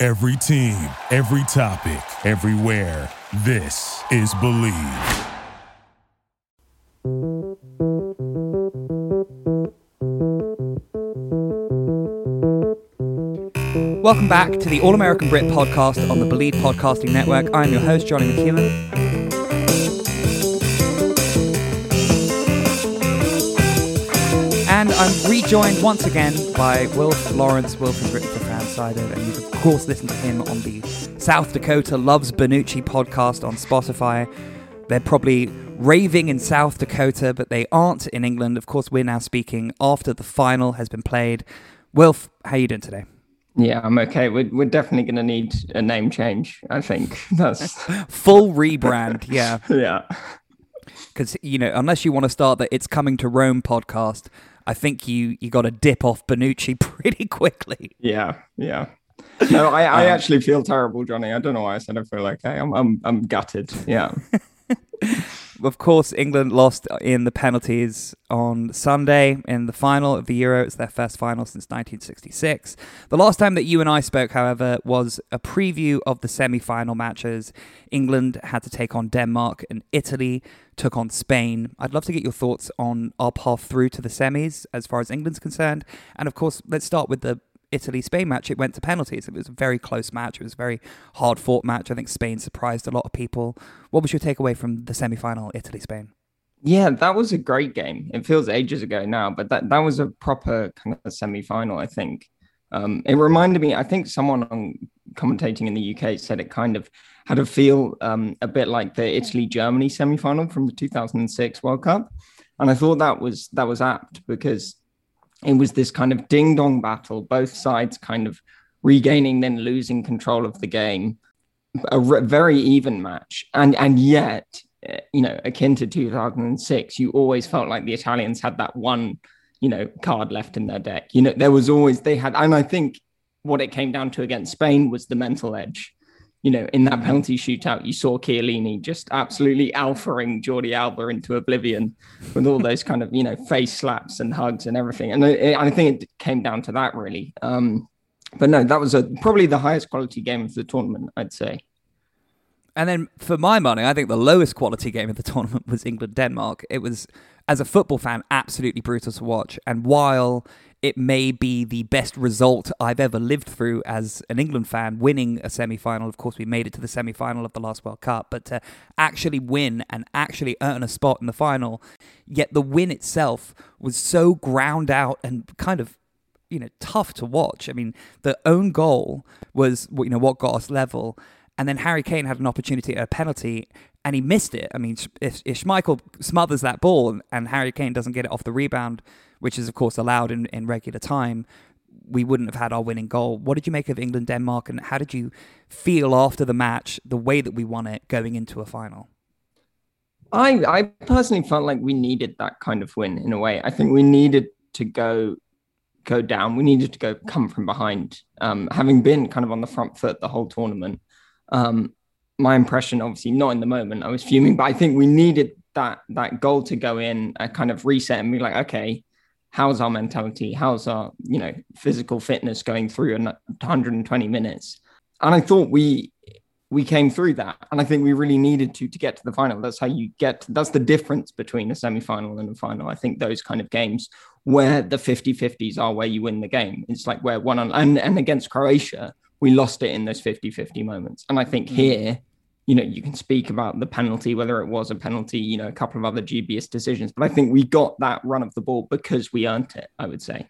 Every team, every topic, everywhere. This is Believe. Welcome back to the All American Brit podcast on the Believe Podcasting Network. I'm your host, Johnny McEwen. And I'm rejoined once again by Wilf Lawrence. Wilf has written and you've, of course, listened to him on the South Dakota Loves Bonucci podcast on Spotify. They're probably raving in South Dakota, but they aren't in England. Of course, we're now speaking after the final has been played. Wilf, how are you doing today? Yeah, I'm okay. We're, we're definitely going to need a name change. I think that's full rebrand. Yeah, yeah. Because you know, unless you want to start the "It's Coming to Rome" podcast, I think you you got to dip off Bonucci pretty quickly. Yeah, yeah. No, I, I um, actually feel terrible, Johnny. I don't know why I said I feel okay. I'm I'm I'm gutted. Yeah. of course, England lost in the penalties on Sunday in the final of the Euro. It's their first final since 1966. The last time that you and I spoke, however, was a preview of the semi final matches. England had to take on Denmark and Italy took on Spain. I'd love to get your thoughts on our path through to the semis as far as England's concerned. And of course, let's start with the Italy Spain match, it went to penalties. It was a very close match. It was a very hard fought match. I think Spain surprised a lot of people. What was your takeaway from the semi final, Italy Spain? Yeah, that was a great game. It feels ages ago now, but that, that was a proper kind of semi final, I think. Um, it reminded me, I think someone on commentating in the UK said it kind of had a feel um, a bit like the Italy Germany semi final from the 2006 World Cup. And I thought that was that was apt because it was this kind of ding dong battle, both sides kind of regaining then losing control of the game, a re- very even match, and and yet eh, you know akin to 2006, you always felt like the Italians had that one you know card left in their deck. You know there was always they had, and I think what it came down to against Spain was the mental edge you know, in that penalty shootout, you saw Chiellini just absolutely alphaing Jordi Alba into oblivion with all those kind of, you know, face slaps and hugs and everything. And I, I think it came down to that really. Um, but no, that was a, probably the highest quality game of the tournament, I'd say. And then for my money, I think the lowest quality game of the tournament was England Denmark. It was, as a football fan, absolutely brutal to watch. And while it may be the best result I've ever lived through as an England fan, winning a semi final. Of course, we made it to the semi final of the last World Cup, but to actually win and actually earn a spot in the final, yet the win itself was so ground out and kind of you know tough to watch. I mean, the own goal was you know what got us level, and then Harry Kane had an opportunity at a penalty and he missed it. I mean, if, if Schmeichel smothers that ball and Harry Kane doesn't get it off the rebound, which is of course allowed in, in regular time, we wouldn't have had our winning goal. What did you make of England Denmark, and how did you feel after the match, the way that we won it, going into a final? I I personally felt like we needed that kind of win in a way. I think we needed to go go down. We needed to go come from behind. Um, having been kind of on the front foot the whole tournament, um, my impression, obviously not in the moment, I was fuming, but I think we needed that that goal to go in, a kind of reset and be like, okay, how's our mentality? How's our, you know, physical fitness going through 120 minutes? And I thought we we came through that. And I think we really needed to to get to the final. That's how you get that's the difference between a semi-final and a final. I think those kind of games where the 50-50s are where you win the game. It's like where one on and, and against Croatia, we lost it in those 50-50 moments. And I think mm. here you know, you can speak about the penalty, whether it was a penalty, you know, a couple of other dubious decisions. But I think we got that run of the ball because we earned it, I would say.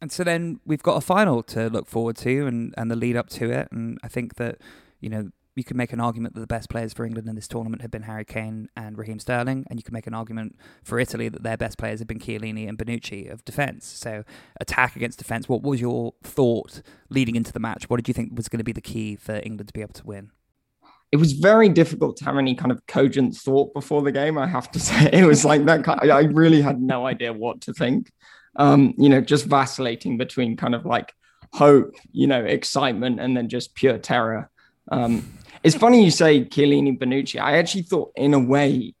And so then we've got a final to look forward to and, and the lead up to it. And I think that, you know, you could make an argument that the best players for England in this tournament have been Harry Kane and Raheem Sterling, and you can make an argument for Italy that their best players have been Chiellini and Bonucci of defence. So attack against defence. What was your thought leading into the match? What did you think was going to be the key for England to be able to win? It was very difficult to have any kind of cogent thought before the game. I have to say, it was like that. Kind of, I really had no idea what to think. Um, you know, just vacillating between kind of like hope, you know, excitement, and then just pure terror. Um, it's funny you say Chiellini Bonucci. I actually thought, in a way,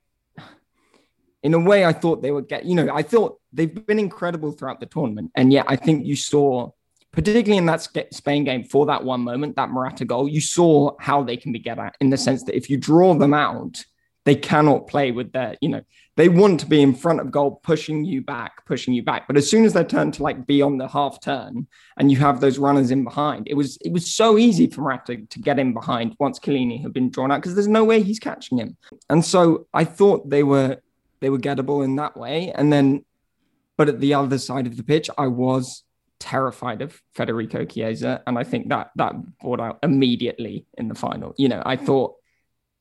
in a way, I thought they would get. You know, I thought they've been incredible throughout the tournament, and yet I think you saw, particularly in that Spain game, for that one moment, that Morata goal, you saw how they can be get at in the sense that if you draw them out, they cannot play with their. You know, they want to be in front of goal, pushing you back, pushing you back. But as soon as they turn to like be on the half turn and you have those runners in behind, it was it was so easy for Morata to get in behind once Chiellini had been drawn out because there's no way he's catching him. And so I thought they were they were gettable in that way. And then, but at the other side of the pitch, I was terrified of Federico Chiesa, and I think that that brought out immediately in the final. You know, I thought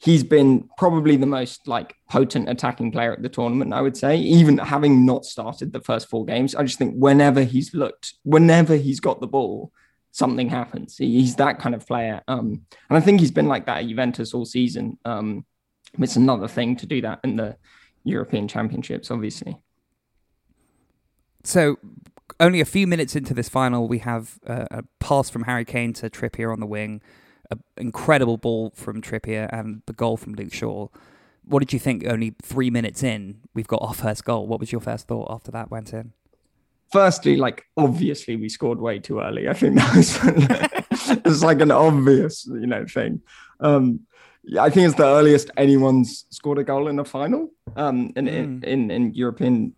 he's been probably the most like potent attacking player at the tournament, I would say, even having not started the first four games. I just think whenever he's looked, whenever he's got the ball, something happens. He's that kind of player. Um, and I think he's been like that at Juventus all season. Um, it's another thing to do that in the European Championships, obviously. So, only a few minutes into this final, we have a pass from Harry Kane to Trippier on the wing an incredible ball from Trippier and the goal from Luke Shaw. What did you think? Only three minutes in, we've got our first goal. What was your first thought after that went in? Firstly, like obviously we scored way too early. I think that was it's like an obvious, you know, thing. Um, I think it's the earliest anyone's scored a goal in a final um, in, mm. in, in in European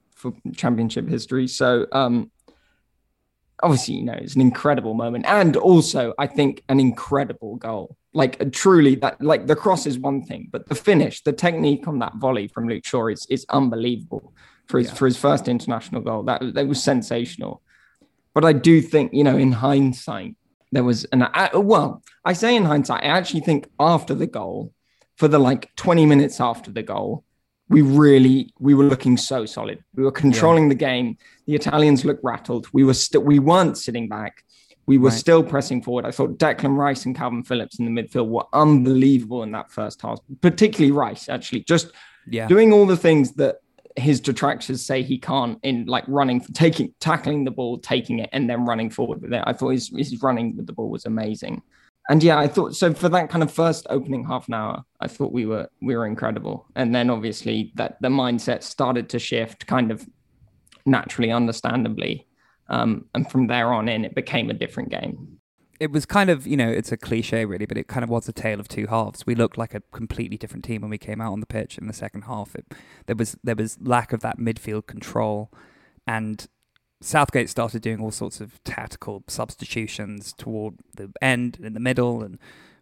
Championship history. So um, obviously, you know, it's an incredible moment. And also, I think an incredible goal. Like truly that like the cross is one thing, but the finish, the technique on that volley from Luke Shaw is is unbelievable for his yeah. for his first international goal. That that was sensational. But I do think, you know, in hindsight, there was an uh, well, I say in hindsight, I actually think after the goal, for the like 20 minutes after the goal, we really we were looking so solid. We were controlling yeah. the game. The Italians looked rattled. We were still we weren't sitting back. We were right. still pressing forward. I thought Declan Rice and Kalvin Phillips in the midfield were unbelievable in that first half, particularly Rice, actually, just yeah. doing all the things that his detractors say he can't in like running, taking, tackling the ball, taking it, and then running forward with it. I thought his, his running with the ball was amazing and yeah, I thought so for that kind of first opening half an hour, I thought we were we were incredible. And then obviously that the mindset started to shift kind of naturally, understandably. Um, and from there on in, it became a different game. It was kind of, you know, it's a cliche really, but it kind of was a tale of two halves. We looked like a completely different team when we came out on the pitch in the second half. It, there was there was lack of that midfield control, and Southgate started doing all sorts of tactical substitutions toward the end, in the middle, and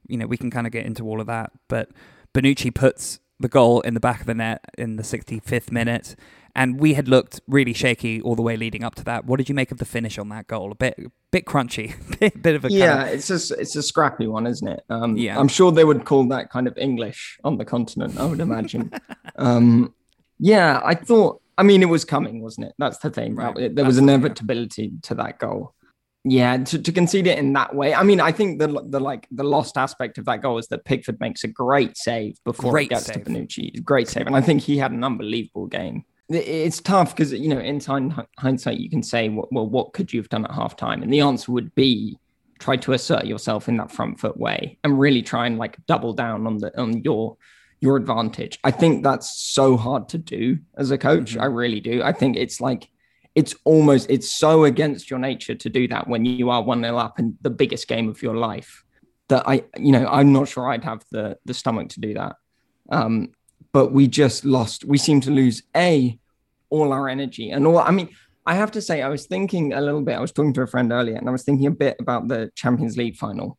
you know we can kind of get into all of that. But Bonucci puts the goal in the back of the net in the 65th minute, and we had looked really shaky all the way leading up to that. What did you make of the finish on that goal? A bit, bit crunchy, bit of a yeah. It's a it's a scrappy one, isn't it? Um, yeah, I'm sure they would call that kind of English on the continent. I would imagine. um, yeah, I thought I mean, it was coming, wasn't it? That's the thing. Right. There was inevitability to that goal. Yeah, to, to concede it in that way. I mean, I think the the like the lost aspect of that goal is that Pickford makes a great save before great it gets save. to Bonucci. Great save, and I think he had an unbelievable game. It's tough because you know, in time, hindsight, you can say, well, what could you have done at halftime? And the answer would be try to assert yourself in that front foot way and really try and like double down on the on your your advantage. I think that's so hard to do as a coach. Mm-hmm. I really do. I think it's like it's almost it's so against your nature to do that when you are one nil up in the biggest game of your life that I you know I'm not sure I'd have the the stomach to do that. Um, but we just lost. We seem to lose a all our energy and all. I mean, I have to say, I was thinking a little bit. I was talking to a friend earlier, and I was thinking a bit about the Champions League final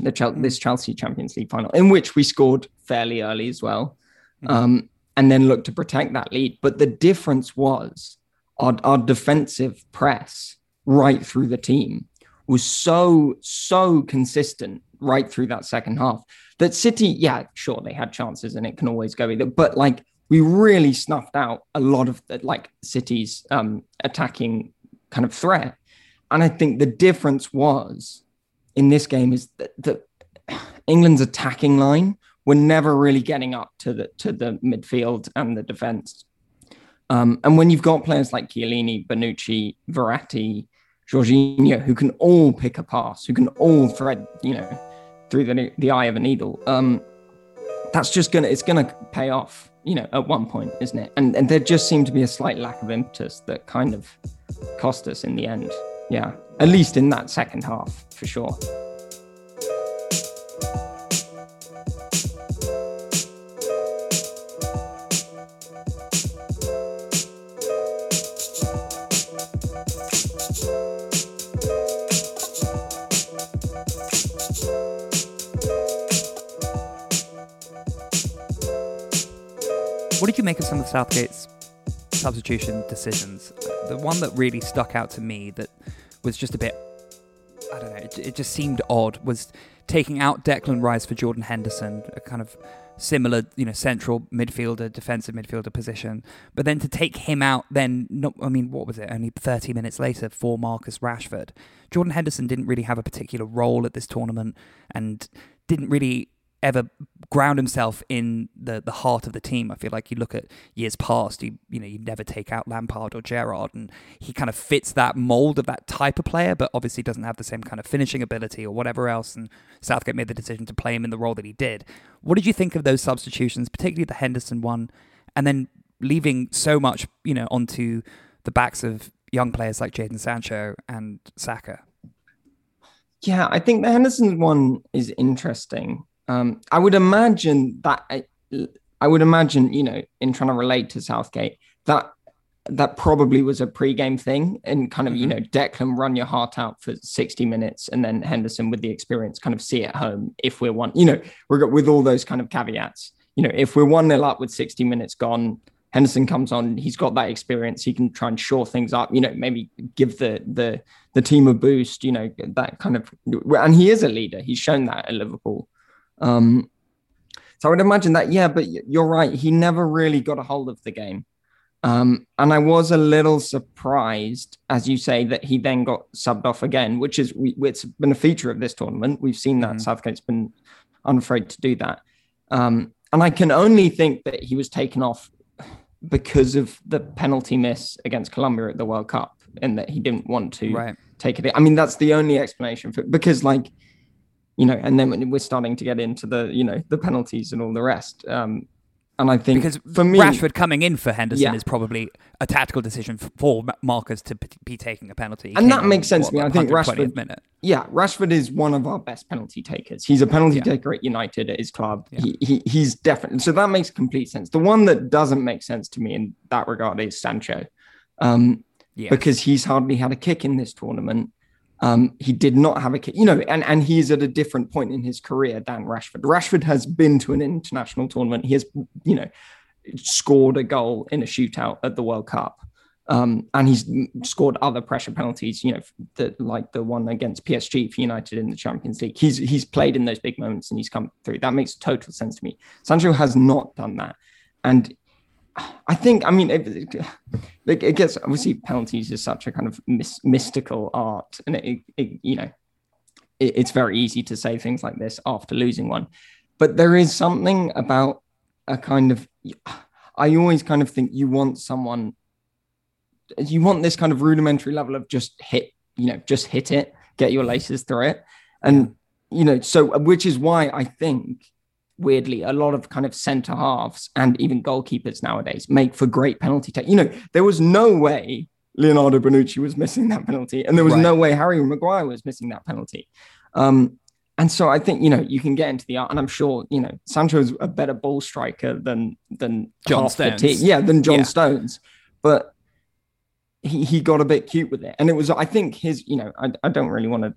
the Chel- mm. this Chelsea Champions League final, in which we scored fairly early as well, mm. um, and then looked to protect that lead. But the difference was our, our defensive press right through the team was so so consistent right through that second half. That City, yeah, sure, they had chances and it can always go either, but like we really snuffed out a lot of the, like City's um, attacking kind of threat. And I think the difference was in this game is that, that England's attacking line were never really getting up to the to the midfield and the defense. Um, and when you've got players like Chiellini, Bonucci, Verratti, Jorginho, who can all pick a pass, who can all thread, you know, through the the eye of a needle, um, that's just gonna it's gonna pay off, you know, at one point, isn't it? And and there just seemed to be a slight lack of impetus that kind of cost us in the end. Yeah, at least in that second half, for sure. You make of some of Southgate's substitution decisions? The one that really stuck out to me that was just a bit, I don't know, it, it just seemed odd was taking out Declan Rice for Jordan Henderson, a kind of similar, you know, central midfielder, defensive midfielder position. But then to take him out, then not, I mean, what was it? Only 30 minutes later for Marcus Rashford. Jordan Henderson didn't really have a particular role at this tournament and didn't really ever ground himself in the the heart of the team. I feel like you look at years past, you you know you never take out Lampard or Gerrard, and he kind of fits that mold of that type of player, but obviously doesn't have the same kind of finishing ability or whatever else. And Southgate made the decision to play him in the role that he did. What did you think of those substitutions, particularly the Henderson one, and then leaving so much you know onto the backs of young players like Jadon Sancho and Saka? Yeah, I think the Henderson one is interesting um, I would imagine that I, I would imagine, you know, in trying to relate to Southgate, that that probably was a pre-game thing and kind of mm-hmm. you know Declan run your heart out for 60 minutes and then Henderson with the experience kind of see at home if we're one you know we're with all those kind of caveats you know if we're one nil up with 60 minutes gone Henderson comes on he's got that experience he can try and shore things up you know maybe give the the the team a boost you know that kind of and he is a leader he's shown that at Liverpool um, so I would imagine that, yeah, but you're right. He never really got a hold of the game. Um, and I was a little surprised, as you say, that he then got subbed off again, which is we, it's been a feature of this tournament. We've seen that mm-hmm. Southgate's been unafraid to do that. Um, and I can only think that he was taken off because of the penalty miss against Colombia at the World Cup, and that he didn't want to right. take it. I mean, that's the only explanation for because, like, you know, and then we're starting to get into the, you know, the penalties and all the rest. Um, and I think because for me, Rashford coming in for Henderson yeah. is probably a tactical decision for Marcus to be taking a penalty. and that makes sense what, to me. I think Rashford, minute. yeah, Rashford is one of our best penalty takers. He's a penalty yeah. taker at United at his club. Yeah. He, he he's definitely so that makes complete sense. The one that doesn't make sense to me in that regard is Sancho, um, yes. because he's hardly had a kick in this tournament. Um, he did not have a kid, you know, and, and he's at a different point in his career than Rashford. Rashford has been to an international tournament. He has, you know, scored a goal in a shootout at the World Cup. Um, and he's scored other pressure penalties, you know, the, like the one against PSG for United in the Champions League. He's he's played in those big moments and he's come through. That makes total sense to me. Sancho has not done that, and I think, I mean, it, it, it, gets obviously penalties is such a kind of mis- mystical art, and it, it you know, it's very easy to say things like this after losing one, but there is something about a kind of. I always kind of think you want someone, you want this kind of rudimentary level of just hit, you know, just hit it, get your laces through it, and you know, so which is why I think weirdly a lot of kind of center halves and even goalkeepers nowadays make for great penalty take. You know, there was no way Leonardo Bonucci was missing that penalty, and there was right. no way Harry Maguire was missing that penalty. Um, and so I think you know you can get into the art, and I'm sure you know Sancho's a better ball striker than than John Stones. yeah, than John yeah. Stones, but he he got a bit cute with it, and it was I think his you know I, I don't really want to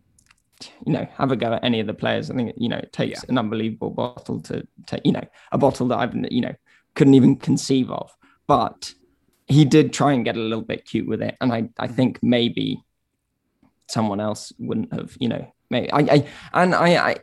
you know, have a go at any of the players. I think you know it takes yeah. an unbelievable bottle to take, you know, a bottle that I've you know couldn't even conceive of. But he did try and get a little bit cute with it, and I I mm-hmm. think maybe someone else wouldn't have you know maybe I, I and I, I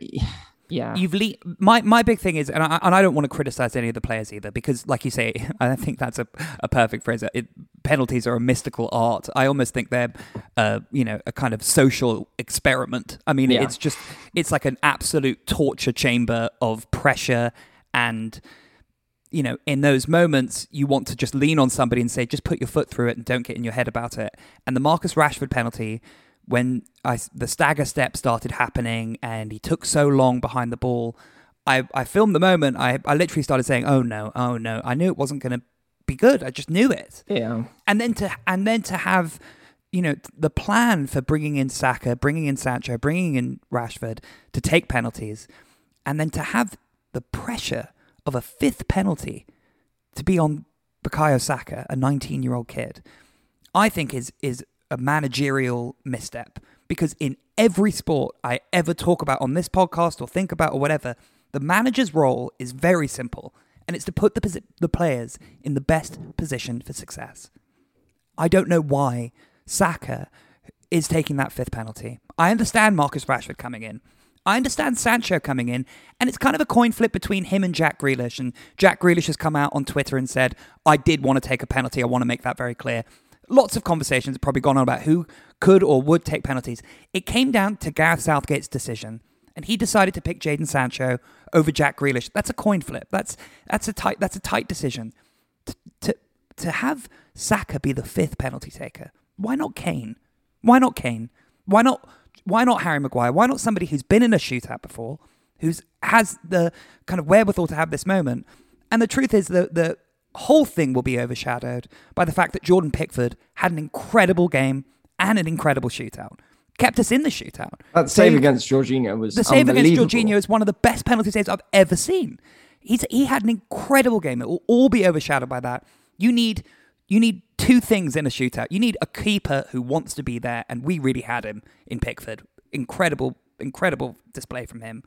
yeah. You've le- my my big thing is, and I, and I don't want to criticize any of the players either, because like you say, I think that's a, a perfect phrase. It, penalties are a mystical art. I almost think they're, uh, you know, a kind of social experiment. I mean, yeah. it's just it's like an absolute torture chamber of pressure and. You know, in those moments, you want to just lean on somebody and say, just put your foot through it and don't get in your head about it. And the Marcus Rashford penalty when I, the stagger step started happening and he took so long behind the ball, I, I filmed the moment. I, I literally started saying, "Oh no, oh no!" I knew it wasn't going to be good. I just knew it. Yeah. And then to and then to have, you know, the plan for bringing in Saka, bringing in Sancho, bringing in Rashford to take penalties, and then to have the pressure of a fifth penalty to be on Bukayo Saka, a 19-year-old kid, I think is is a managerial misstep because in every sport I ever talk about on this podcast or think about or whatever, the manager's role is very simple and it's to put the, the players in the best position for success. I don't know why Saka is taking that fifth penalty. I understand Marcus Rashford coming in. I understand Sancho coming in, and it's kind of a coin flip between him and Jack Grealish. And Jack Grealish has come out on Twitter and said, I did want to take a penalty. I want to make that very clear. Lots of conversations have probably gone on about who could or would take penalties. It came down to Gareth Southgate's decision, and he decided to pick Jadon Sancho over Jack Grealish. That's a coin flip. That's that's a tight that's a tight decision. To to, to have Saka be the fifth penalty taker. Why not Kane? Why not Kane? Why not why not Harry Maguire? Why not somebody who's been in a shootout before, who's has the kind of wherewithal to have this moment? And the truth is that the whole thing will be overshadowed by the fact that Jordan Pickford had an incredible game and an incredible shootout. Kept us in the shootout. That save against Jorginho was the save against Jorginho is one of the best penalty saves I've ever seen. He's he had an incredible game. It will all be overshadowed by that. You need you need two things in a shootout. You need a keeper who wants to be there, and we really had him in Pickford. Incredible, incredible display from him.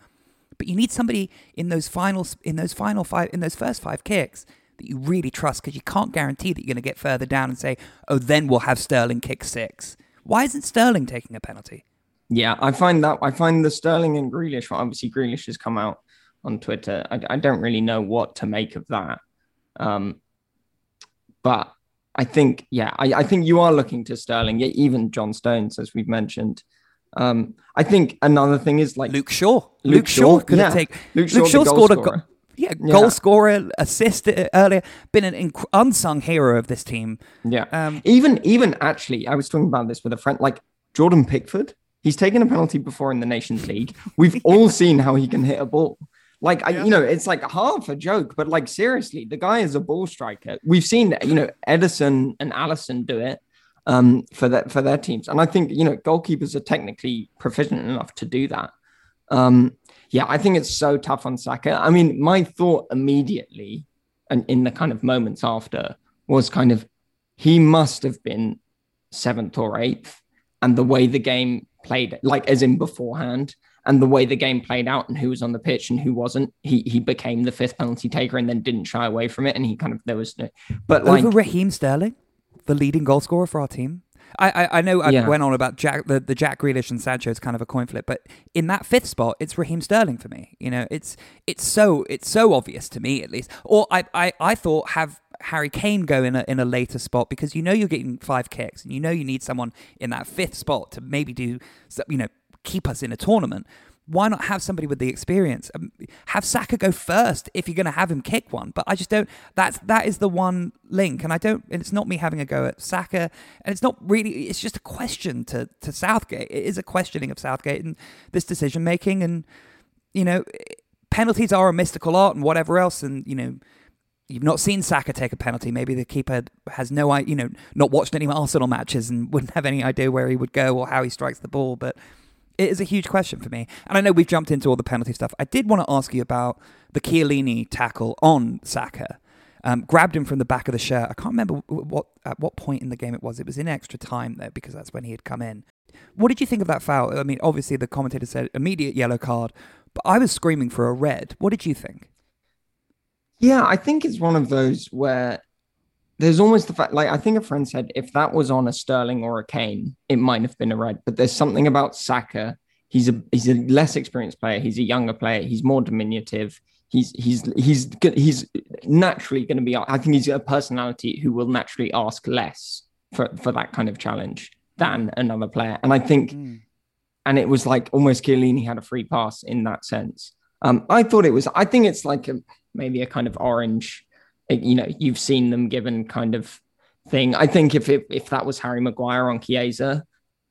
But you need somebody in those final in those final five in those first five kicks that you really trust because you can't guarantee that you're going to get further down and say, oh, then we'll have Sterling kick six. Why isn't Sterling taking a penalty? Yeah, I find that I find the Sterling and Grealish. Well, obviously, Grealish has come out on Twitter. I, I don't really know what to make of that. Um, but I think, yeah, I, I, think you are looking to Sterling, Yeah, even John Stones, as we've mentioned. Um, I think another thing is like Luke Shaw. Luke, Luke Shaw, Shaw could yeah. take. Luke Shaw, Luke Shaw scored scorer. a goal yeah, goal yeah. scorer, assist earlier, been an inc- unsung hero of this team. Yeah. Um, even even actually, I was talking about this with a friend, like Jordan Pickford. He's taken a penalty before in the Nations League. We've all seen how he can hit a ball. Like I, you know, it's like half a joke, but like seriously, the guy is a ball striker. We've seen, you know, Ederson and Alisson do it um, for that for their teams, and I think you know goalkeepers are technically proficient enough to do that. Um, yeah, I think it's so tough on Saka. I mean, my thought immediately and in the kind of moments after was kind of he must have been seventh or eighth. And the way the game played, like as in beforehand, and the way the game played out and who was on the pitch and who wasn't, he he became the fifth penalty taker and then didn't shy away from it. And he kind of there was no but over like, Raheem Sterling, the leading goal scorer for our team. I, I, I know I yeah. went on about Jack the, the Jack Grealish and Sancho is kind of a coin flip, but in that fifth spot, it's Raheem Sterling for me. You know, it's it's so it's so obvious to me at least. Or I I, I thought have Harry Kane go in a in a later spot because you know you're getting five kicks and you know you need someone in that fifth spot to maybe do you know keep us in a tournament why not have somebody with the experience? Um, have Saka go first if you're going to have him kick one. But I just don't. That's that is the one link, and I don't. And it's not me having a go at Saka, and it's not really. It's just a question to to Southgate. It is a questioning of Southgate and this decision making, and you know, penalties are a mystical art and whatever else, and you know. You've not seen Saka take a penalty. Maybe the keeper has no, you know, not watched any Arsenal matches and wouldn't have any idea where he would go or how he strikes the ball. But it is a huge question for me. And I know we've jumped into all the penalty stuff. I did want to ask you about the Chiellini tackle on Saka. Um, grabbed him from the back of the shirt. I can't remember what at what point in the game it was. It was in extra time though, because that's when he had come in. What did you think of that foul? I mean, obviously the commentator said immediate yellow card, but I was screaming for a red. What did you think? Yeah, I think it's one of those where there's almost the fact, like I think a friend said, if that was on a Sterling or a Kane, it might have been a red. But there's something about Saka. he's a he's a less experienced player. He's a younger player. He's more diminutive. He's he's he's he's naturally going to be. I think he's a personality who will naturally ask less for for that kind of challenge than another player. And I think, mm. and it was like almost Chiellini had a free pass in that sense. Um, I thought it was. I think it's like a, maybe a kind of orange. You know, you've seen them given kind of thing. I think if it, if that was Harry Maguire on Chiesa,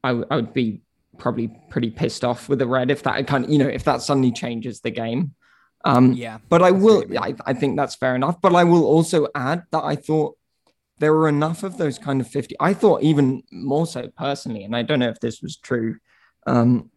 I, w- I would be probably pretty pissed off with the red if that kind of you know if that suddenly changes the game. Um, yeah, but I will. I, I think that's fair enough. But I will also add that I thought there were enough of those kind of 50 i thought even more so personally and i don't know if this was true um,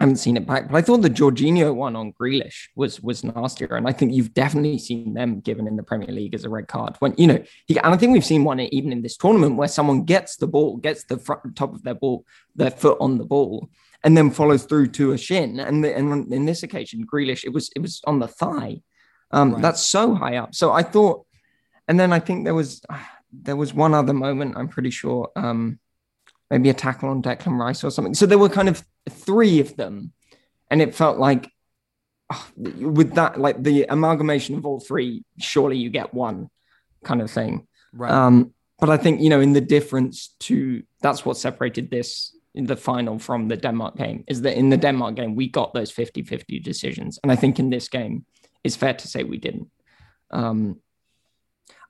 I haven't seen it back, but I thought the Jorginho one on Grealish was was nastier, and I think you've definitely seen them given in the Premier League as a red card. When you know, he, and I think we've seen one even in this tournament where someone gets the ball, gets the front, top of their ball, their foot on the ball, and then follows through to a shin. And, the, and in this occasion, Grealish, it was it was on the thigh. Um, right. That's so high up. So I thought, and then I think there was there was one other moment. I'm pretty sure. Um, maybe a tackle on Declan Rice or something. So there were kind of three of them, and it felt like oh, with that, like the amalgamation of all three, surely you get one kind of thing. Right. Um, but I think you know, in the difference to that's what separated this in the final from the Denmark game is that in the Denmark game we got those 50-50 decisions, and I think in this game it's fair to say we didn't. Um,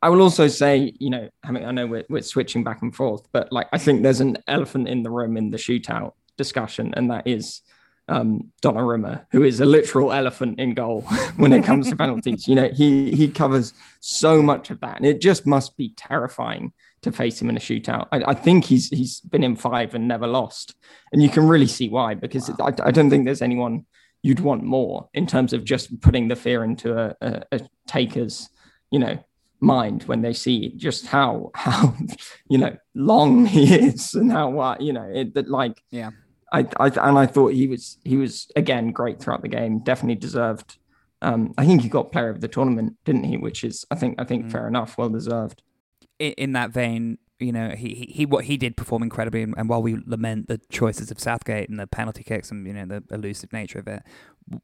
I will also say, you know, I mean, I know we're, we're switching back and forth, but like I think there's an elephant in the room in the shootout discussion, and that is um, Donnarumma, who is a literal elephant in goal when it comes to penalties. You know, he he covers so much of that, and it just must be terrifying to face him in a shootout. I, I think he's he's been in five and never lost, and you can really see why because wow. I, I don't think there's anyone you'd want more in terms of just putting the fear into a, a, a taker's, you know, mind when they see just how how you know long he is and how what you know it that like yeah I, I and I thought he was he was again great throughout the game definitely deserved um I think he got player of the tournament didn't he which is I think I think mm. fair enough well deserved in, in that vein you know, he, he, he what he did perform incredibly. And, and, while we lament the choices of Southgate and the penalty kicks and you know the elusive nature of it,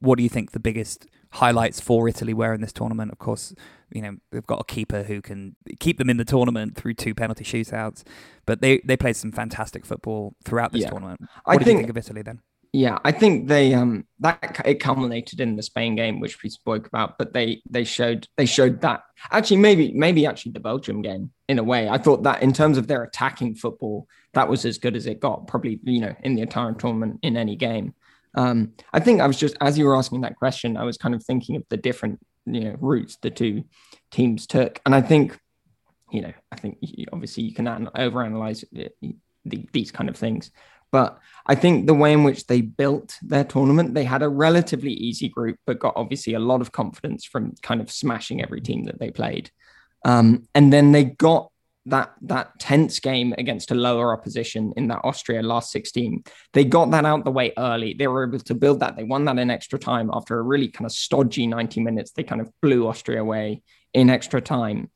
what do you think the biggest highlights for Italy were in this tournament? Of course, you know they've got a keeper who can keep them in the tournament through two penalty shootouts, but they they played some fantastic football throughout this yeah. tournament. What I do think, you think of Italy then? Yeah, I think they um that it culminated in the Spain game, which we spoke about. But they they showed they showed that actually maybe maybe actually the Belgium game in a way. I thought that in terms of their attacking football, that was as good as it got, probably you know in the entire tournament in any game. Um, I think I was just as you were asking that question, I was kind of thinking of the different you know routes the two teams took, and I think you know I think obviously you can overanalyze these kind of things. But I think the way in which they built their tournament, they had a relatively easy group, but got obviously a lot of confidence from kind of smashing every team that they played. Um, and then they got that that tense game against a lower opposition in that Austria last 16. They got that out the way early. They were able to build that. They won that in extra time after a really kind of stodgy 90 minutes. They kind of blew Austria away in extra time.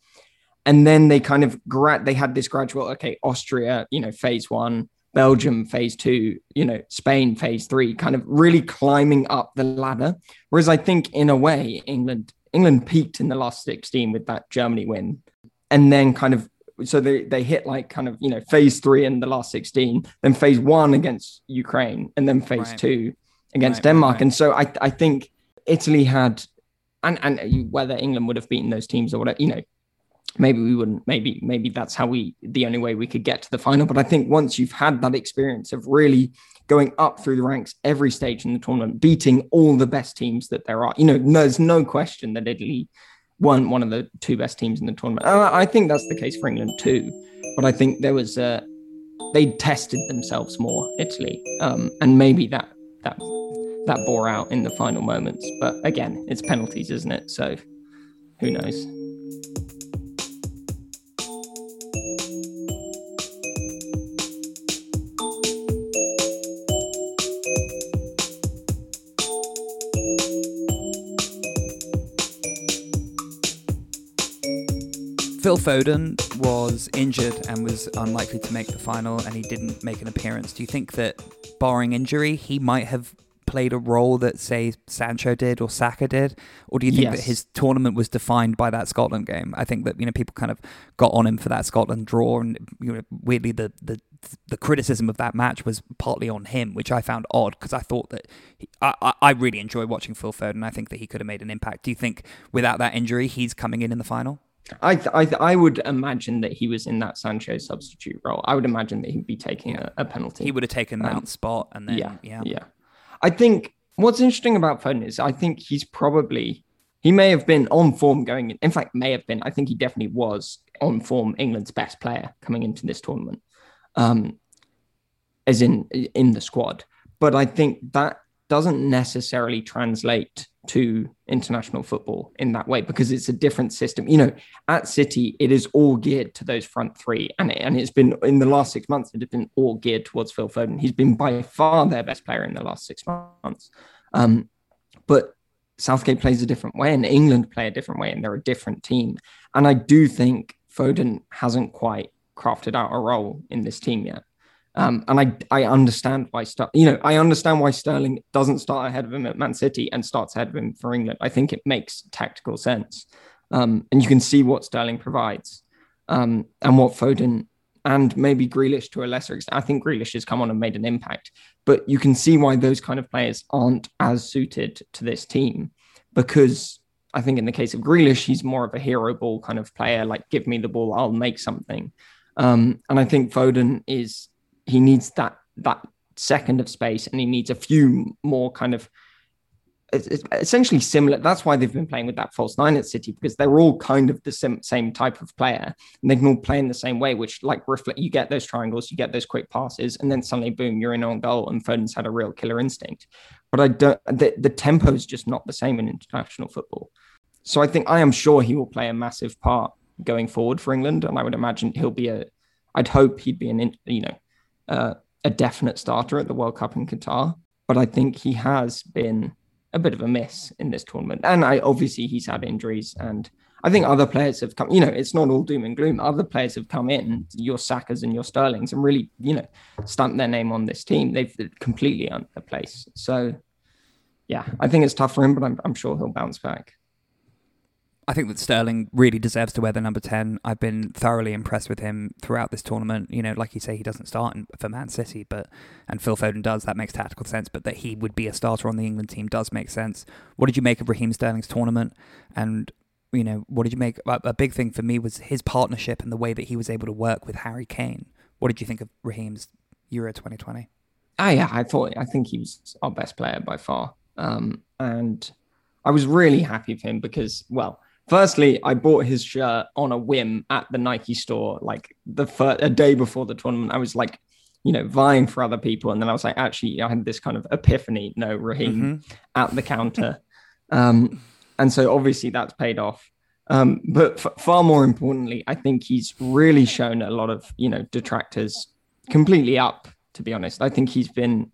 And then they kind of gra- they had this gradual, okay, Austria, you know, phase one, Belgium phase two, you know, Spain phase three, kind of really climbing up the ladder. Whereas I think in a way, England England peaked in the last 16 with that Germany win. And then kind of so they, they hit like kind of, you know, phase three in the last 16, then phase one against Ukraine, and then phase right. two against right, Denmark. Right, and so I I think Italy had and and whether England would have beaten those teams or whatever, you know, maybe we wouldn't maybe maybe that's how we the only way we could get to the final but i think once you've had that experience of really going up through the ranks every stage in the tournament beating all the best teams that there are you know there's no question that italy won one of the two best teams in the tournament. I think that's the case for england too. But i think there was uh they tested themselves more italy. Um and maybe that that that bore out in the final moments. But again it's penalties isn't it? So who knows Phil Foden was injured and was unlikely to make the final, and he didn't make an appearance. Do you think that, barring injury, he might have played a role that, say, Sancho did or Saka did? Or do you think Yes. that his tournament was defined by that Scotland game? I think that, you know, people kind of got on him for that Scotland draw. And, you know, weirdly, the, the, the criticism of that match was partly on him, which I found odd because I thought that he, I, I- really enjoy watching Phil Foden. I think that he could have made an impact. Do you think without that injury, he's coming in in the final? I, th- I, th- I would imagine that he was in that Sancho substitute role. I would imagine that he'd be taking a, a penalty. He would have taken Um, spot and then, yeah, yeah. yeah. I think what's interesting about Foden is I think he's probably he may have been on form going in. In fact, may have been. I think he definitely was on form. England's best player coming into this tournament, um, as in in the squad. But I think that doesn't necessarily translate to international football in that way because it's a different system. You know, at City, it is all geared to those front three, and and it's been in the last six months. It has been all geared towards Phil Foden. He's been by far their best player in the last six months. Um, but Southgate plays a different way, and England play a different way, and they're a different team. And I do think Foden hasn't quite crafted out a role in this team yet. Um, and I I understand why Ster- you know I understand why Sterling doesn't start ahead of him at Man City and starts ahead of him for England. I think it makes tactical sense, um, and you can see what Sterling provides, um, and what Foden and maybe Grealish to a lesser extent. I think Grealish has come on and made an impact, but you can see why those kind of players aren't as suited to this team because I think in the case of Grealish, he's more of a hero ball kind of player. Like, give me the ball, I'll make something. Um, and I think Foden is he needs that that second of space, and he needs a few more kind of essentially similar. That's why they've been playing with that false nine at City because they're all kind of the same, same type of player, and they can all play in the same way. Which like reflect, you get those triangles, you get those quick passes, and then suddenly, boom, you're in on goal. And Foden's had a real killer instinct, but I don't. The, the tempo is just not the same in international football. So I think I am sure he will play a massive part going forward for England, and I would imagine he'll be a. I'd hope he'd be an you know uh, a definite starter at the World Cup in Qatar, but I think he has been a bit of a miss in this tournament, and I obviously he's had injuries, and I think other players have come. You know, it's not all doom and gloom. Other players have come in, your Sakas and your Sterlings, and really you know stamped their name on this team. They've completely earned their place. So. Yeah, I think it's tough for him, but I'm, I'm sure he'll bounce back. I think that Sterling really deserves to wear the number 10. I've been thoroughly impressed with him throughout this tournament. You know, like you say, he doesn't start for Man City, but and Phil Foden does. That makes tactical sense. But that he would be a starter on the England team does make sense. What did you make of Raheem Sterling's tournament? And you know, what did you make? A, big thing for me was his partnership and the way that he was able to work with Harry Kane. What did you think of Raheem's Euro 2020? Ah, yeah, I thought I think he was our best player by far, um, and I was really happy for him because, well, firstly, I bought his shirt on a whim at the Nike store, like the fir- a day before the tournament. I was like, you know, vying for other people, and then I was like, actually, I had this kind of epiphany. No, Raheem at the counter, um, and so obviously that's paid off. Um, but f- far more importantly, I think he's really shown a lot of you know detractors completely up. To be honest, I think he's been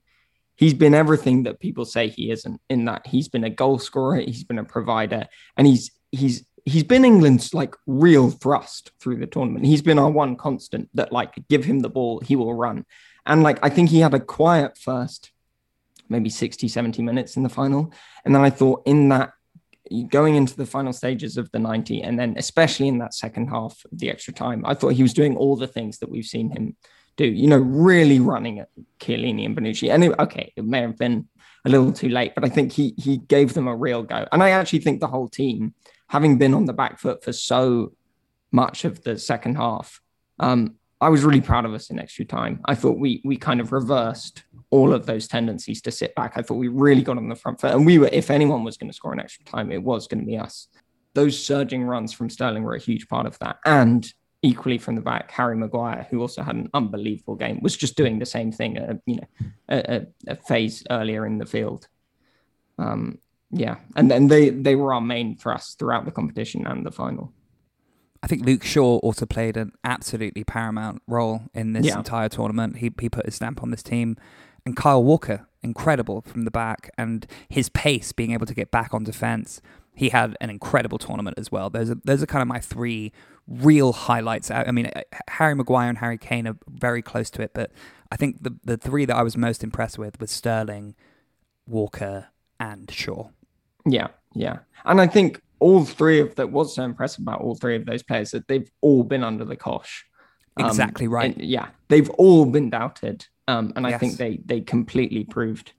he's been everything that people say he isn't. In that he's been a goal scorer, he's been a provider, and he's he's he's been England's like real thrust through the tournament. He's been our one constant that like give him the ball, he will run. And like I think he had a quiet first maybe 60 70 minutes in the final and then I thought in that going into the final stages of the 90 and then especially in that second half of the extra time I thought he was doing all the things that we've seen him do you know really running at Chiellini and Bonucci and it, okay it may have been a little too late but I think he he gave them a real go and I actually think the whole team having been on the back foot for so much of the second half um I was really proud of us in extra time. I thought we we kind of reversed all of those tendencies to sit back. I thought we really got on the front foot, and we were. If anyone was going to score in extra time, it was going to be us. Those surging runs from Sterling were a huge part of that, and equally from the back, Harry Maguire, who also had an unbelievable game, was just doing the same thing. Uh, you know, a, a, a phase earlier in the field. Um, yeah, and then they they were our main thrust throughout the competition and the final. I think Luke Shaw also played an absolutely paramount role in this Yeah. entire tournament. He he put his stamp on this team, and Kyle Walker, incredible from the back, and his pace, being able to get back on defense. He had an incredible tournament as well. Those are those are kind of my three real highlights. I I mean, uh, Harry Maguire and Harry Kane are very close to it, but I think the the three that I was most impressed with was Sterling, Walker, and Shaw. Yeah, yeah. And I think all three of that what's so impressive about all three of those players that they've all been under the cosh. Um, exactly right. yeah, they've all been doubted. Um, and I Yes. think they they completely proved,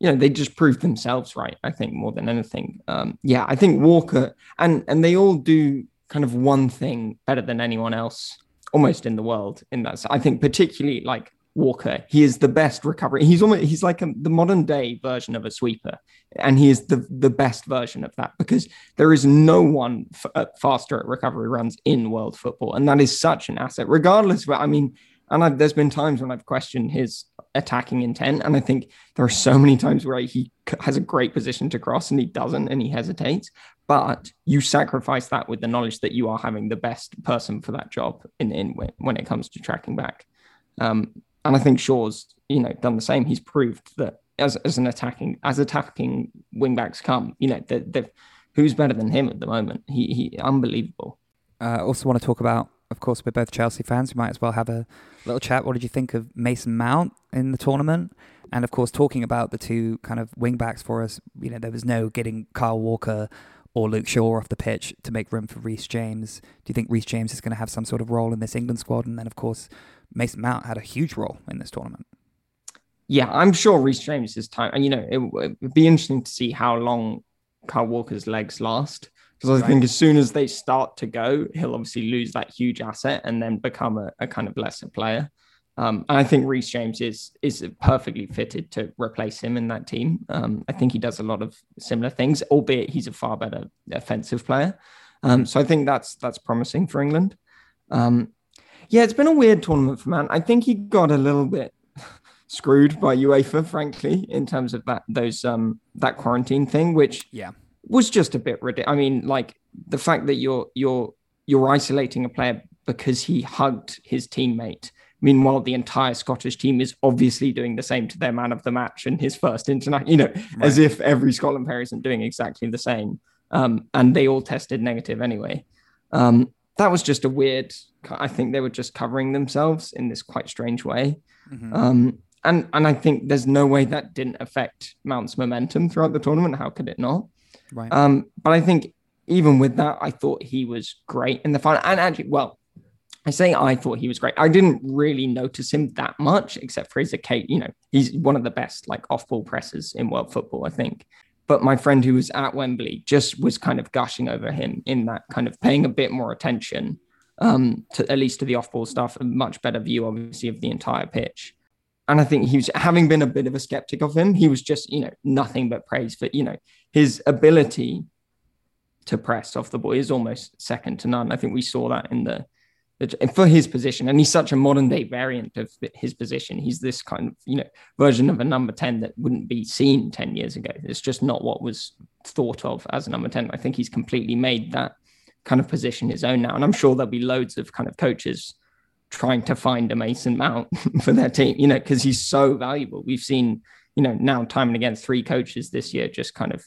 you know, they just proved themselves right. I think more than anything. Um, yeah, I think Walker and and they all do kind of one thing better than anyone else, almost in the world. In that, I think particularly like Walker, he is the best recovery. He's almost he's like a, the modern day version of a sweeper, and he is the the best version of that because there is no one f- uh, faster at recovery runs in world football, and that is such an asset. Regardless, of, I mean, and I've, there's been times when I've questioned his attacking intent, and I think there are so many times where he has a great position to cross and he doesn't, and he hesitates. But you sacrifice that with the knowledge that you are having the best person for that job in, in when it comes to tracking back. Um, and I think Shaw's, you know, done the same. He's proved that as, as an attacking, as attacking wingbacks come, you know, they've who's better than him at the moment? He he unbelievable. I uh, also want to talk about, of course, we're both Chelsea fans. We might as well have a little chat. What did you think of Mason Mount in the tournament? And of course, talking about the two kind of wingbacks for us, you know, there was no getting Kyle Walker or Luke Shaw off the pitch to make room for Reece James. Do you think Reece James is going to have some sort of role in this England squad? And then, of course, Mason Mount had a huge role in this tournament. Yeah, I'm sure Reece James is time, and you know, it would be interesting to see how long Kyle Walker's legs last. Because I Right. think as soon as they start to go, he'll obviously lose that huge asset and then become a, a kind of lesser player. Um, and I think Reece James is is perfectly fitted to replace him in that team. Um, I think he does a lot of similar things, albeit he's a far better offensive player. Um, so I think that's that's promising for England. Yeah, it's been a weird tournament for Man. I think he got a little bit screwed by UEFA, frankly, in terms of that those um that quarantine thing, which Yeah. was just a bit ridiculous. I mean, like the fact that you're you're you're isolating a player because he hugged his teammate. Meanwhile, the entire Scottish team is obviously doing the same to their man of the match and his first international. You know, as if every Scotland player isn't doing exactly the same. Um, and they all tested negative anyway. Um, that was just a weird. I think they were just covering themselves in this quite strange way. Mhm. Um, and and I think there's no way that didn't affect Mount's momentum throughout the tournament. How could it not? right. Um, but I think even with that, I thought he was great in the final. And actually, well, I say I thought he was great. I didn't really notice him that much, except for his occasion. You know, he's one of the best like off-ball pressers in world football, I think. But my friend who was at Wembley just was kind of gushing over him in that kind of paying a bit more attention um, to at least to the off-ball stuff, a much better view, obviously, of the entire pitch. And I think he was having been a bit of a skeptic of him. He was just, you know, nothing but praise for, you know, his ability to press off the ball is almost second to none. I think we saw that in the, the for his position, and he's such a modern day variant of his position. He's this kind of you know version of a number ten that wouldn't be seen ten years ago. It's just not what was thought of as a number ten. I think he's completely made that kind of position his own now, and I'm sure there'll be loads of kind of coaches trying to find a Mason Mount for their team. You know, because he's so valuable. We've seen you know now time and again three coaches this year just kind of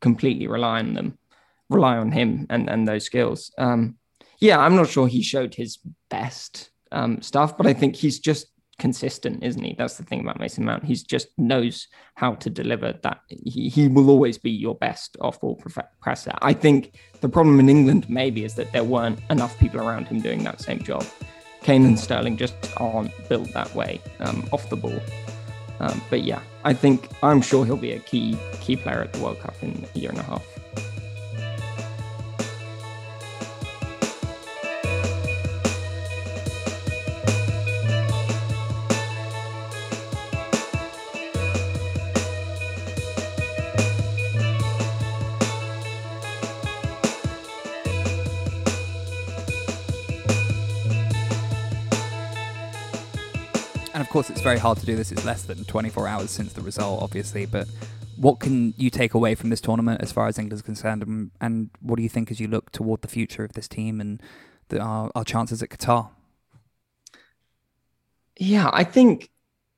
completely rely on them rely on him and and those skills um yeah i'm not sure he showed his best um stuff but i think he's just consistent isn't he? That's the thing about mason mount. He's just knows how to deliver that. He, he will always be your best off-ball prof- presser. I think the problem in england maybe is that there weren't enough people around him doing that same job. Kane and sterling just aren't built that way um, off the ball. Um, but yeah, I think I'm sure he'll be a key key player at the World Cup in a year and a half. Course, it's very hard to do this. It's less than 24 hours since the result, obviously. But what can you take away from this tournament as far as England's concerned? And, and what do you think as you look toward the future of this team and the, our, our chances at Qatar? Yeah, I think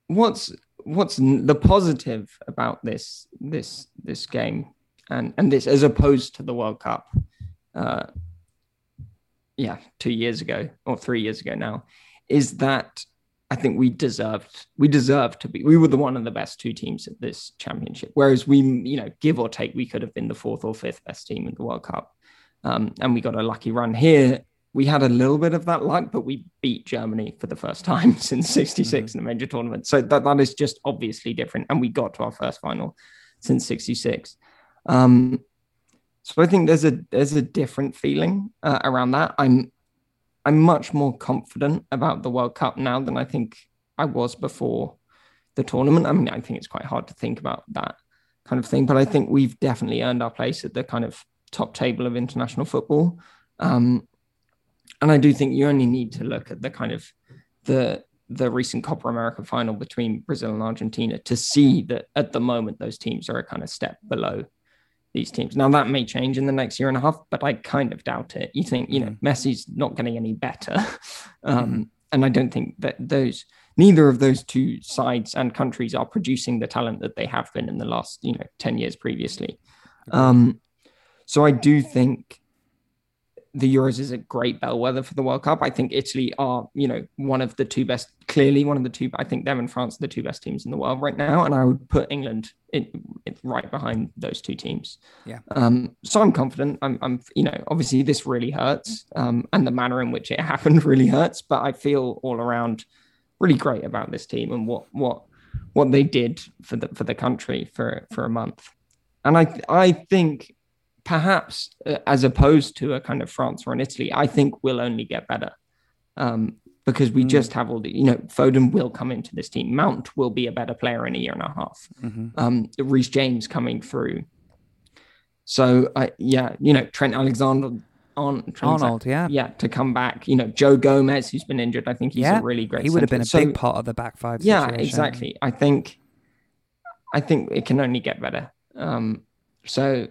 what's what's the positive about this this this game and and this as opposed to the World Cup, uh, yeah, two years ago or three years ago now, is that I think we deserved we deserved to be we were the one of the best two teams at this championship. Whereas we, you know, give or take, we could have been the fourth or fifth best team in the World Cup. Um, and we got a lucky run here. We had a little bit of that luck, but we beat Germany for the first time since '66 mm-hmm. in a major tournament. So that, that is just obviously different. And we got to our first final since '66. Um, so I think there's a there's a different feeling uh, around that. I'm I'm much more confident about the World Cup now than I think I was before the tournament. I mean, I think it's quite hard to think about that kind of thing, but I think we've definitely earned our place at the kind of top table of international football. Um, and I do think you only need to look at the kind of the the recent Copa America final between Brazil and Argentina to see that at the moment those teams are a kind of step below these teams. Now that may change in the next year and a half, but I kind of doubt it. You think, you know, mm-hmm. Messi's not getting any better. um, mm-hmm. And I don't think that those neither of those two sides and countries are producing the talent that they have been in the last, you know, 10 years previously. Um, so I do think the Euros is a great bellwether for the World Cup. I think Italy are, you know, one of the two best, clearly one of the two. I think them and France are the two best teams in the world right now, and I would put England in, in right behind those two teams. Yeah. Um. So I'm confident. I'm. I'm. You know, obviously this really hurts, um, and the manner in which it happened really hurts. But I feel all around really great about this team and what what what they did for the for the country for for a month. And I I think perhaps uh, as opposed to a kind of France or an Italy, I think will only get better. Um, because we mm. just have all the, you know, Foden will come into this team. Mount will be a better player in a year and a half. Mm-hmm. Um, Reece James coming through. So, uh, yeah, you know, Trent Alexander on Arnold, yeah, yeah, to come back. You know, Joe Gomez, who's been injured. I think he's yeah, a really great. He would have been a so, big part of the back five. Yeah, situation. exactly. I think, I think it can only get better. Um, so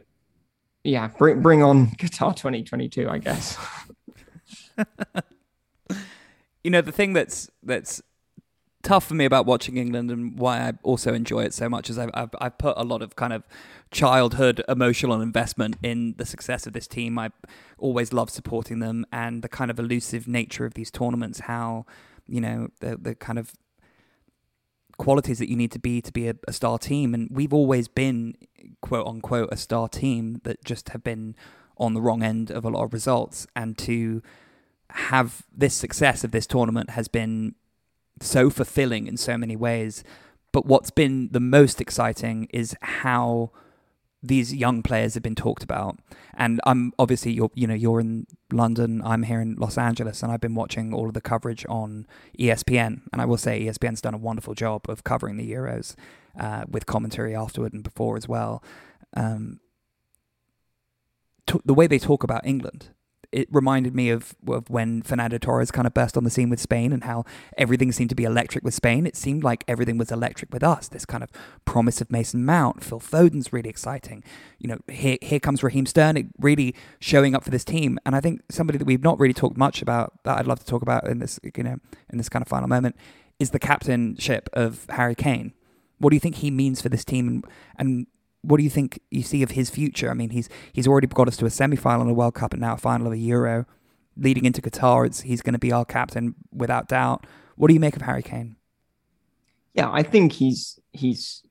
yeah, bring bring on Qatar 2022, I guess. you know, the thing that's that's tough for me about watching England and why I also enjoy it so much is I've, I've, I've put a lot of kind of childhood emotional investment in the success of this team. I always love supporting them and the kind of elusive nature of these tournaments. How you know the the kind of qualities that you need to be to be a, a, star team. And we've always been, quote unquote, a star team that just have been on the wrong end of a lot of results. And to have this success of this tournament has been so fulfilling in so many ways. But what's been the most exciting is how these young players have been talked about. And I'm obviously you're you know you're in London, I'm here in Los Angeles, and I've been watching all of the coverage on ESPN. And I will say ESPN's done a wonderful job of covering the Euros uh, with commentary afterward and before as well. Um, the way they talk about England it reminded me of, of when Fernando Torres kind of burst on the scene with Spain and how everything seemed to be electric with Spain. It seemed like everything was electric with us. This kind of promise of Mason Mount, Phil Foden's really exciting. You know, here here comes Raheem Sterling really showing up for this team. And I think somebody that we've not really talked much about that I'd love to talk about in this you know in this kind of final moment is the captainship of Harry Kane. What do you think he means for this team and, and what do you think you see of his future? I mean, he's he's already got us to a semi-final in a World Cup and now a final of a Euro. Leading into Qatar, it's, he's going to be our captain without doubt. What do you make of Harry Kane? Yeah, I think he's he's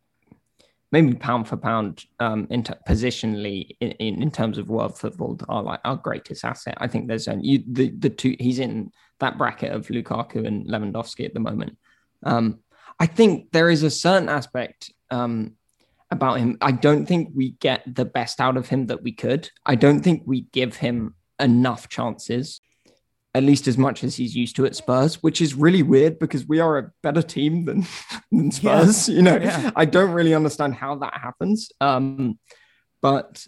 maybe pound for pound um, positionally in, in, in, terms of world football are like our greatest asset. I think there's only you, the the two he's in that bracket of Lukaku and Lewandowski at the moment. Um, I think there is a certain aspect um, about him. I don't think we get the best out of him that we could. I don't think we give him enough chances, at least as much as he's used to at Spurs, which is really weird because we are a better team than, than Spurs. Yeah. You know, yeah. I don't really understand how that happens. Um, but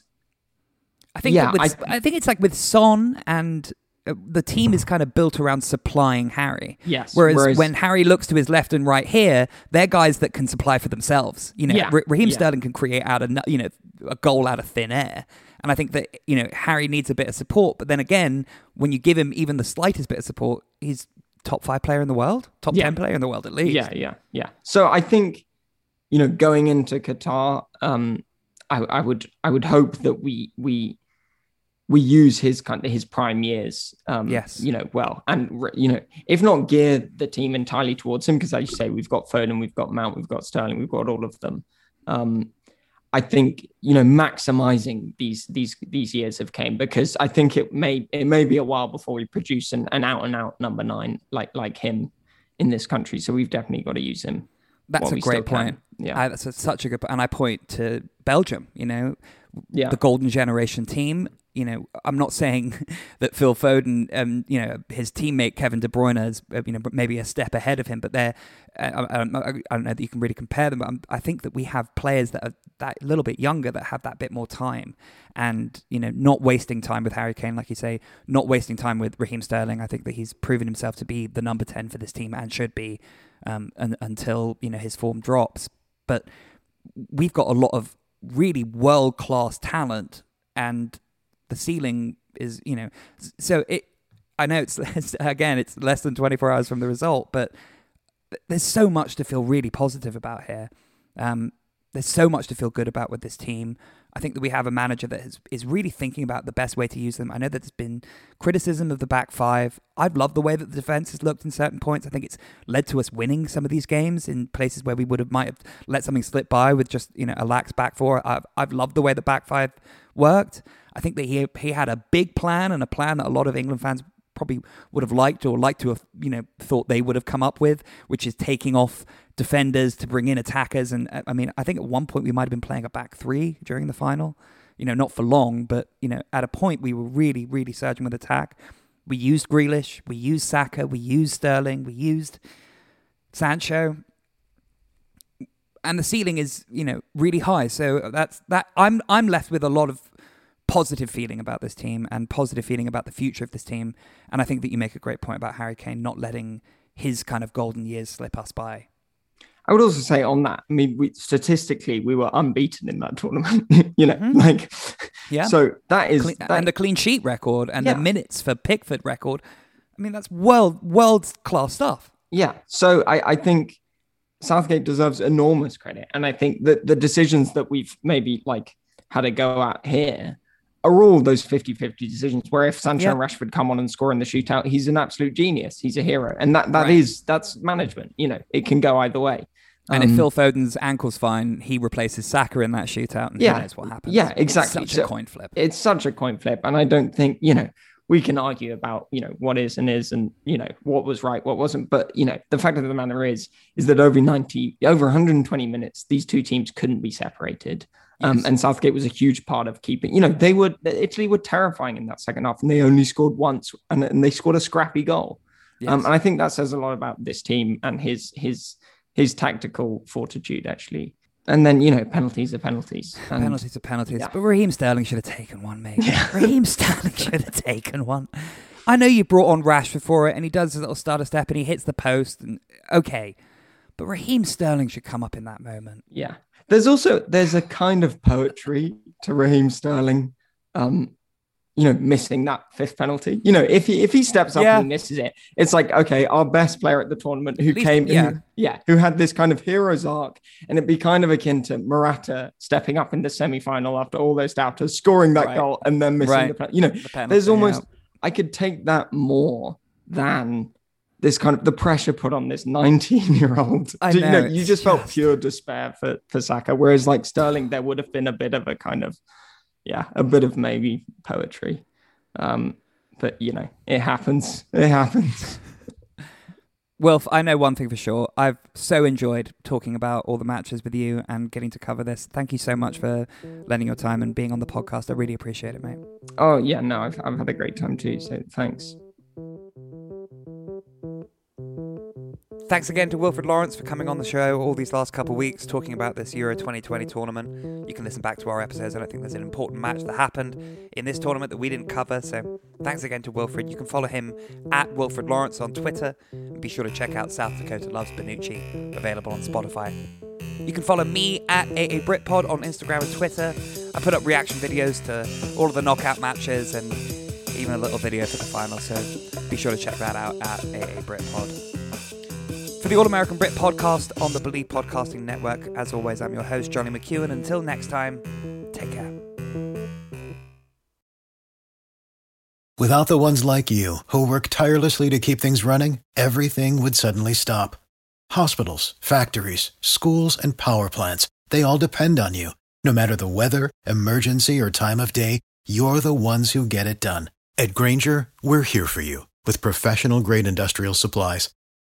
I think yeah, with, I, I think it's like with Son and the team is kind of built around supplying Harry. Yes. Whereas, Whereas, when Harry looks to his left and right here, they're guys that can supply for themselves. You know, yeah, Raheem yeah. Sterling can create out of you know a goal out of thin air. And I think that you know Harry needs a bit of support. But then again, when you give him even the slightest bit of support, he's top five player in the world, top yeah. ten player in the world at least. Yeah, yeah, yeah. So I think you know going into Qatar, um, I, I would I would hope that we we we use his kind of his prime years. Um, Yes. you know, well, and you know, if not gear the team entirely towards him, because as you say, we've got Foden, we've got Mount, we've got Sterling, we've got all of them. Um, I think you know maximizing these these these years of Kane because I think it may it may be a while before we produce an, an out and out number nine like like him in this country. So we've definitely got to use him. That's a great can. point. Yeah. I, that's a, such a good point. And I point to Belgium, you know, Yeah. the golden generation team. You know, I'm not saying that Phil Foden, um, you know, his teammate Kevin De Bruyne is, uh, you know, maybe a step ahead of him, but they're, uh, I, I, don't know- I don't know that you can really compare them, but I'm, I think that we have players that are that a little bit younger that have that bit more time and, you know, not wasting time with Harry Kane, like you say, not wasting time with Raheem Sterling. I think that he's proven himself to be the number 10 for this team and should be um, un, until, you know, his form drops. But we've got a lot of really world class talent, and the ceiling is, you know, so it. I know it's less, again, it's less than 24 hours from the result, but there's so much to feel really positive about here. Um, there's so much to feel good about with this team. I think that we have a manager that is, is really thinking about the best way to use them. I know that there's been criticism of the back five. I've loved the way that the defense has looked in certain points. I think it's led to us winning some of these games in places where we would have might have let something slip by with just you know a lax back four. I've I've loved the way the back five worked. I think that he he had a big plan and a plan that a lot of England fans probably would have liked or liked to have you know thought they would have come up with, which is taking off defenders to bring in attackers. And uh, I mean, I think at one point we might have been playing a back three during the final. You know, not for long, but you know, at a point we were really, really surging with attack. We used Grealish, we used Saka, we used Sterling, we used Sancho, and the ceiling is you know really high. So that's that. I'm I'm left with a lot of positive feeling about this team and positive feeling about the future of this team. And I think that you make a great point about Harry Kane not letting his kind of golden years slip us by. I would also say on that, I mean, we statistically we were unbeaten in that tournament. you know, Mhm. like Yeah. So that is Clean, that- and the clean sheet record and Yeah. the minutes for Pickford record. I mean, that's world world class stuff. Yeah. So I, I think Southgate deserves enormous credit. And I think that the decisions that we've maybe like had a go at here are all those 50 50 decisions where if Sancho Yeah. and Rashford come on and score in the shootout, he's an absolute genius. He's a hero. And that that Right. is that's management. You know, it can go either way. And Um, if Phil Foden's ankle's fine, he replaces Saka in that shootout, and Yeah. who knows what happens? Yeah, exactly. It's exactly. such So- a coin flip. it's such a coin flip and i don't think you know we can argue about you know what is and is and you know what was right what wasn't but you know the fact of the matter is is that over 90 over 120 minutes these two teams couldn't be separated um, Yes. and southgate was a huge part of keeping you know they were italy were terrifying in that second half and they only scored once and, and they scored a scrappy goal um, and i think that says a lot about this team and his his his tactical fortitude actually and then you know penalties are penalties and penalties are penalties. yeah. But Raheem Sterling should have taken one, mate. Raheem Sterling should have taken one. I know you brought on Rashford for it, and he does his little stutter step, and he hits the post, and okay. But Raheem Sterling should come up in that moment. Yeah. There's also there's a kind of poetry to Raheem Sterling, um, you know, missing that fifth penalty. You know, if he if he steps up Yeah. and he misses it, it's like okay, our best player at the tournament who least- came, yeah. who, yeah, who had this kind of hero's arc, and it'd be kind of akin to Morata stepping up in the semi-final after all those doubters, scoring that Right. goal, and then missing Right. the penalty. You know, The penalty, there's almost yeah. I could take that more than this kind of the pressure put on this 19 year old. I you know, know, you just felt pure despair for, for Saka. Whereas like Sterling, there would have been a bit of a kind of, yeah, a bit of maybe poetry. Um, but you know, it happens. It happens. Wilf, I know one thing for sure. I've so enjoyed talking about all the matches with you and getting to cover this. Thank you so much for lending your time and being on the podcast. I really appreciate it, mate. Oh yeah, no, I've, I've had a great time too. So thanks. Thanks again to Wilfred Lawrence for coming on the show all these last couple of weeks talking about this Euro 2020 tournament. You can listen back to our episodes. I don't think there's an important match that happened in this tournament that we didn't cover. So thanks again to Wilfred. You can follow him at Wilfred Lawrence on Twitter. And be sure to check out South Dakota Loves Bonucci, available on Spotify. You can follow me at AA Britpod on Instagram and Twitter. I put up reaction videos to all of the knockout matches and even a little video for the final. So be sure to check that out at AA Britpod. The All American Brit podcast on the Believe Podcasting Network, as always, I'm your host, Johnny McEwen. Until next time, take care. Without the ones like you, who work tirelessly to keep things running, everything would suddenly stop. Hospitals, factories, schools, and power plants, they all depend on you. No matter the weather, emergency, or time of day, you're the ones who get it done. At Grainger, we're here for you with professional grade industrial supplies.